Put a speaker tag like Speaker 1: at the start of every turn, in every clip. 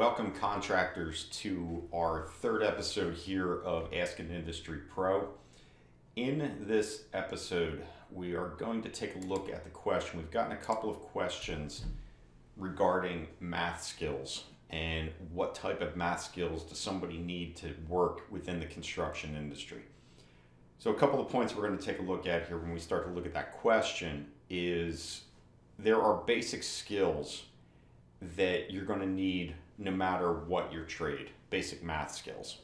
Speaker 1: Welcome, contractors, to our third episode here of Ask an Industry Pro. In this episode, we are going to take a look at the question. We've gotten a couple of questions regarding math skills and what type of math skills does somebody need to work within the construction industry. So, a couple of points we're going to take a look at here when we start to look at that question is there are basic skills that you're going to need no matter what your trade, basic math skills.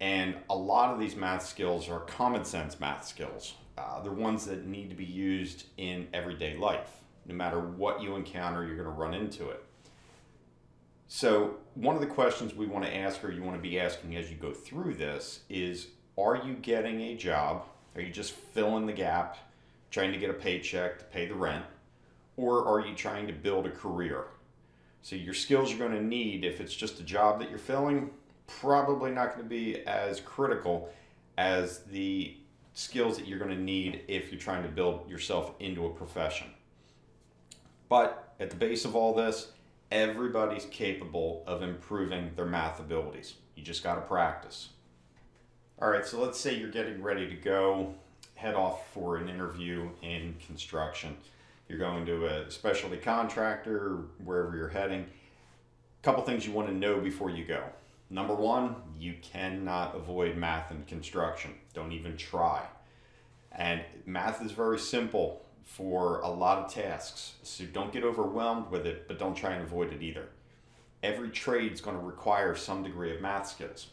Speaker 1: And a lot of these math skills are common sense math skills. Uh, they're ones that need to be used in everyday life. No matter what you encounter, you're going to run into it. So, one of the questions we want to ask, or you want to be asking as you go through this, is Are you getting a job? Are you just filling the gap, trying to get a paycheck to pay the rent? Or are you trying to build a career? So your skills you're going to need if it's just a job that you're filling, probably not going to be as critical as the skills that you're going to need if you're trying to build yourself into a profession. But at the base of all this, everybody's capable of improving their math abilities. You just got to practice. All right, so let's say you're getting ready to go head off for an interview in construction you're going to a specialty contractor, wherever you're heading. A couple things you want to know before you go. Number one, you cannot avoid math in construction. Don't even try. And math is very simple for a lot of tasks. So don't get overwhelmed with it, but don't try and avoid it either. Every trade is going to require some degree of math skills.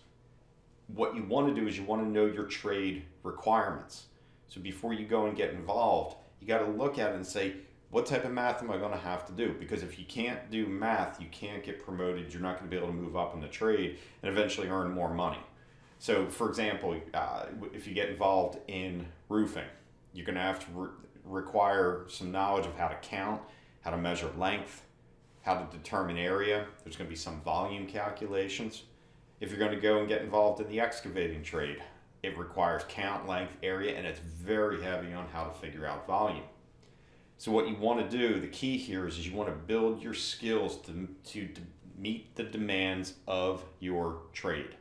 Speaker 1: What you want to do is you want to know your trade requirements. So before you go and get involved, you got to look at it and say, what type of math am I going to have to do? Because if you can't do math, you can't get promoted. You're not going to be able to move up in the trade and eventually earn more money. So, for example, uh, if you get involved in roofing, you're going to have to re- require some knowledge of how to count, how to measure length, how to determine area. There's going to be some volume calculations. If you're going to go and get involved in the excavating trade, it requires count, length, area, and it's very heavy on how to figure out volume. So what you want to do, the key here is, is you want to build your skills to, to, to meet the demands of your trade.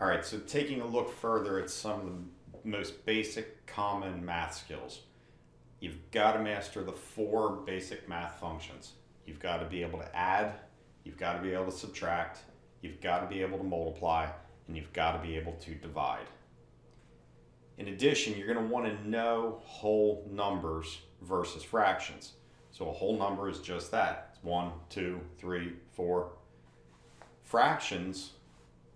Speaker 1: All right, so taking a look further at some of the most basic common math skills. You've got to master the four basic math functions. You've got to be able to add, you've got to be able to subtract, you've got to be able to multiply, and you've got to be able to divide. In addition, you're going to want to know whole numbers versus fractions. So a whole number is just that. It's one, two, three, four. Fractions,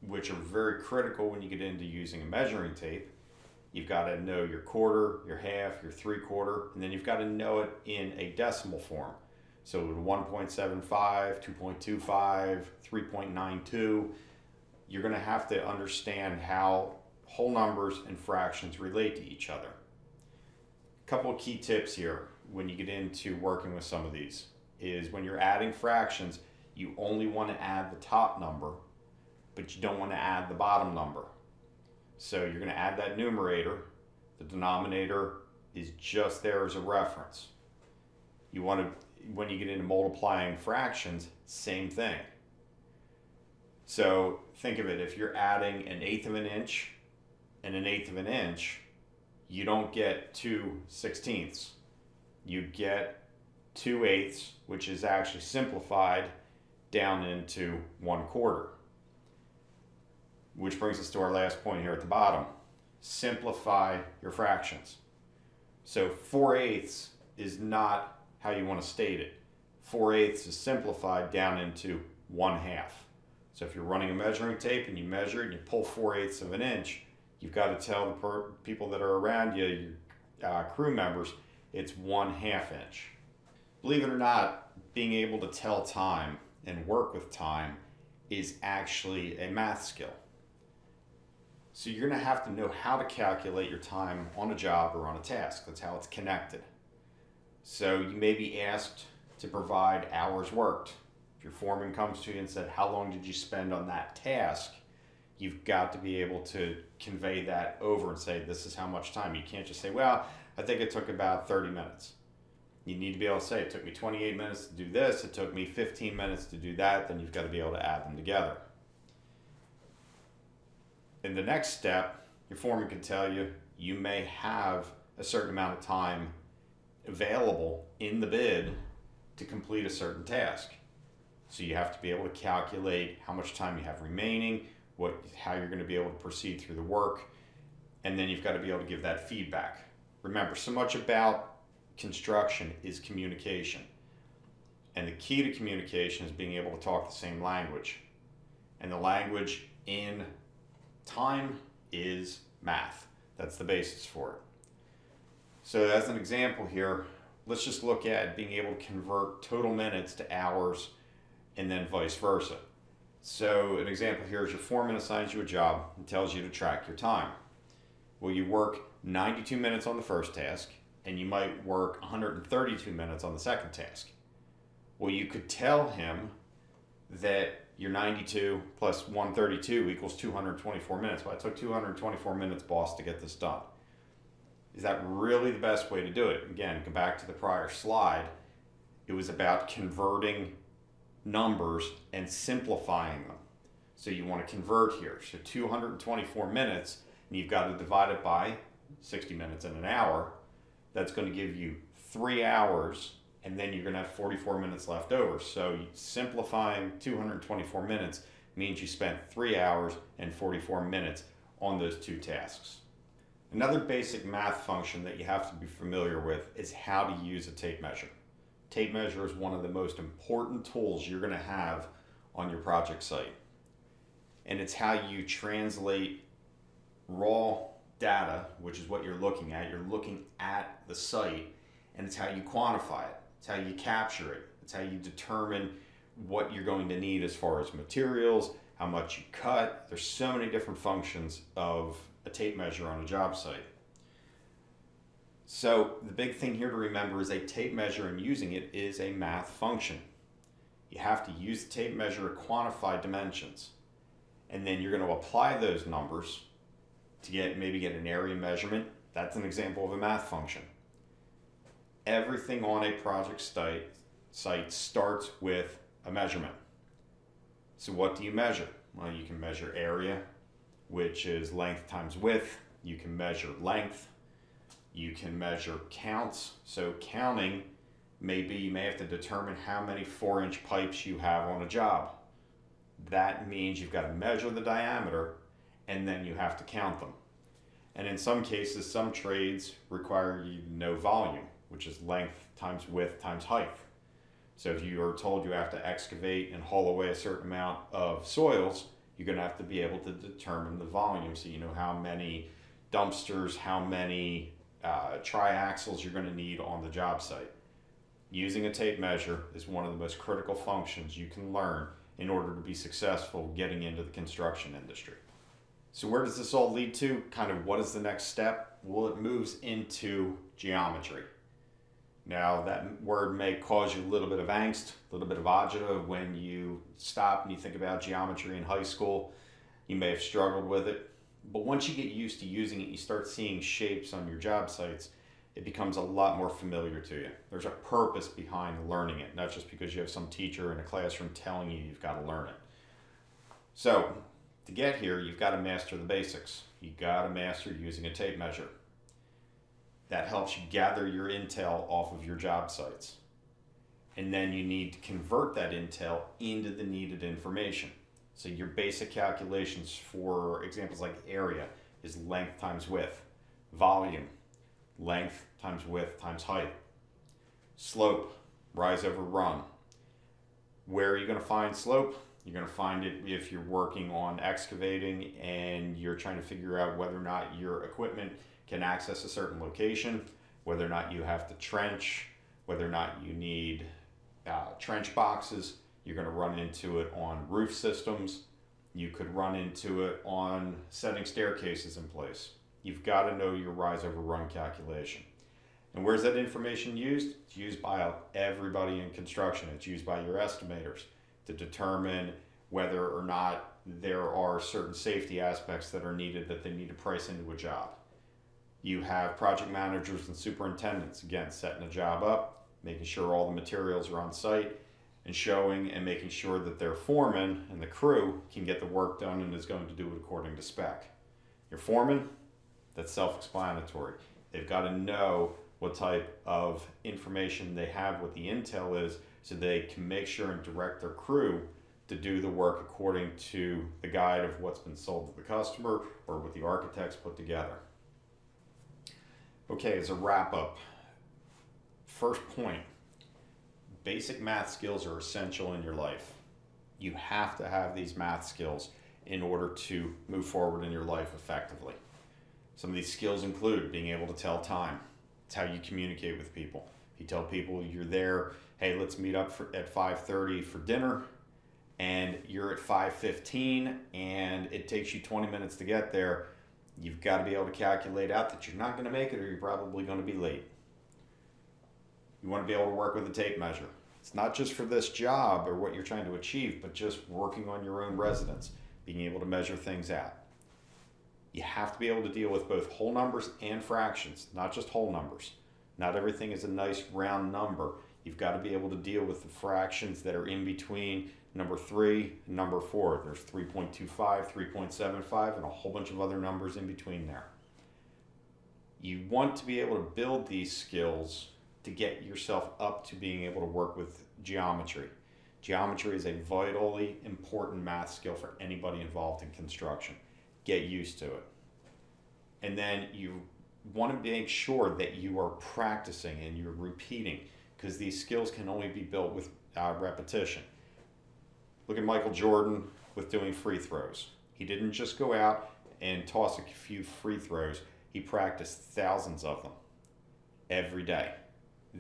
Speaker 1: which are very critical when you get into using a measuring tape, you've got to know your quarter, your half, your three quarter, and then you've got to know it in a decimal form. So 1.75, 2.25, 3.92, you're going to have to understand how whole numbers and fractions relate to each other. A couple of key tips here when you get into working with some of these is when you're adding fractions, you only want to add the top number, but you don't want to add the bottom number. So you're going to add that numerator. The denominator is just there as a reference. You want to, when you get into multiplying fractions, same thing. So think of it, if you're adding an eighth of an inch and an eighth of an inch, you don't get two sixteenths. You get two eighths, which is actually simplified down into one quarter. Which brings us to our last point here at the bottom. Simplify your fractions. So 4 eighths is not how you want to state it. 4 eighths is simplified down into 1 half. So if you're running a measuring tape and you measure it and you pull 4 eighths of an inch, you've got to tell the per- people that are around you, your uh, crew members, it's 1 half inch. Believe it or not, being able to tell time and work with time is actually a math skill. So you're going to have to know how to calculate your time on a job or on a task. That's how it's connected. So you may be asked to provide hours worked your foreman comes to you and said, How long did you spend on that task? You've got to be able to convey that over and say, This is how much time. You can't just say, Well, I think it took about 30 minutes. You need to be able to say, it took me 28 minutes to do this, it took me 15 minutes to do that, then you've got to be able to add them together. In the next step, your foreman can tell you you may have a certain amount of time available in the bid to complete a certain task. So you have to be able to calculate how much time you have remaining, what how you're going to be able to proceed through the work, and then you've got to be able to give that feedback. Remember, so much about construction is communication. And the key to communication is being able to talk the same language. And the language in time is math. That's the basis for it. So as an example here, let's just look at being able to convert total minutes to hours and then vice versa. So an example here is your foreman assigns you a job and tells you to track your time. Well, you work 92 minutes on the first task and you might work 132 minutes on the second task. Well, you could tell him that your 92 plus 132 equals 224 minutes. Well, it took 224 minutes, boss, to get this done. Is that really the best way to do it? Again, go back to the prior slide. It was about converting numbers and simplifying them. So you want to convert here. So 224 minutes, and you've got to divide it by 60 minutes in an hour. That's going to give you three hours, and then you're going to have 44 minutes left over. So simplifying 224 minutes means you spent three hours and 44 minutes on those two tasks. Another basic math function that you have to be familiar with is how to use a tape measure. Tape measure is one of the most important tools you're going to have on your project site. And it's how you translate raw data, which is what you're looking at. You're looking at the site, and it's how you quantify it. It's how you capture it. It's how you determine what you're going to need as far as materials, how much you cut. There's so many different functions of a tape measure on a job site. So the big thing here to remember is a tape measure and using it is a math function. You have to use the tape measure to quantify dimensions. And then you're going to apply those numbers to get maybe get an area measurement. That's an example of a math function. Everything on a project site, site starts with a measurement. So what do you measure? Well, you can measure area, which is length times width. You can measure length. You can measure counts. So counting, maybe you may have to determine how many four inch pipes you have on a job. That means you've got to measure the diameter and then you have to count them. And in some cases, some trades require you to know volume, which is length times width times height. So if you are told you have to excavate and haul away a certain amount of soils, you're going to have to be able to determine the volume so you know how many dumpsters, how many uh, triaxles you're going to need on the job site. Using a tape measure is one of the most critical functions you can learn in order to be successful getting into the construction industry. So where does this all lead to? Kind of what is the next step? Well, it moves into geometry. Now, that word may cause you a little bit of angst, a little bit of agita when you stop and you think about geometry in high school. You may have struggled with it. But once you get used to using it, you start seeing shapes on your job sites, it becomes a lot more familiar to you. There's a purpose behind learning it, not just because you have some teacher in a classroom telling you you've got to learn it. So, to get here, you've got to master the basics. You've got to master using a tape measure that helps you gather your intel off of your job sites. And then you need to convert that intel into the needed information. So your basic calculations for examples like area is length times width, volume, length times width times height, slope, rise over run. Where are you going to find slope? You're going to find it if you're working on excavating and you're trying to figure out whether or not your equipment can access a certain location, whether or not you have to trench, whether or not you need uh, trench boxes. You're going to run into it on roof systems. You could run into it on setting staircases in place. You've got to know your rise over run calculation. And where's that information used? It's used by everybody in construction. It's used by your estimators to determine whether or not there are certain safety aspects that are needed that they need to price into a job. You have project managers and superintendents, again, setting a job up. making sure all the materials are on site, and showing and making sure that their foreman and the crew can get the work done and is going to do it according to spec. Your foreman, that's self explanatory. They've got to know what type of information they have, what the intel is, so they can make sure and direct their crew to do the work according to the guide of what's been sold to the customer or what the architects put together. Okay, as a wrap up, first point basic math skills are essential in your life. You have to have these math skills in order to move forward in your life effectively. Some of these skills include being able to tell time. It's how you communicate with people. You tell people you're there, hey, let's meet up for, at 5:30 for dinner, and you're at 5:15 and it takes you 20 minutes to get there, you've got to be able to calculate out that you're not going to make it or you're probably going to be late. You want to be able to work with a tape measure. It's not just for this job or what you're trying to achieve, but just working on your own residence, being able to measure things out. You have to be able to deal with both whole numbers and fractions, not just whole numbers. Not everything is a nice round number. You've got to be able to deal with the fractions that are in between number three and number four. There's 3.25, 3.75, and a whole bunch of other numbers in between there. You want to be able to build these skills to get yourself up to being able to work with geometry. Geometry is a vitally important math skill for anybody involved in construction. Get used to it. And then you want to make sure that you are practicing and you're repeating because these skills can only be built with uh, repetition. Look at Michael Jordan with doing free throws. He didn't just go out and toss a few free throws, he practiced thousands of them every day.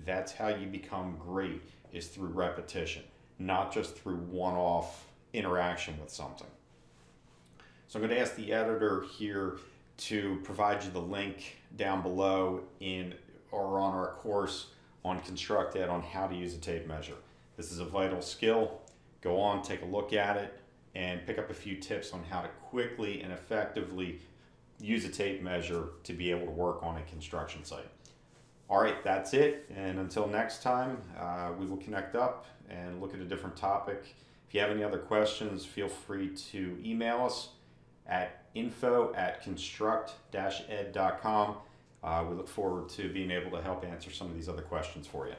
Speaker 1: That's how you become great is through repetition, not just through one-off interaction with something. So I'm going to ask the editor here to provide you the link down below in or on our course on ConstructEd on how to use a tape measure. This is a vital skill. Go on, take a look at it, and pick up a few tips on how to quickly and effectively use a tape measure to be able to work on a construction site. All right, that's it. And until next time, uh, we will connect up and look at a different topic. If you have any other questions, feel free to email us at info at construct-ed.com. Uh, we look forward to being able to help answer some of these other questions for you.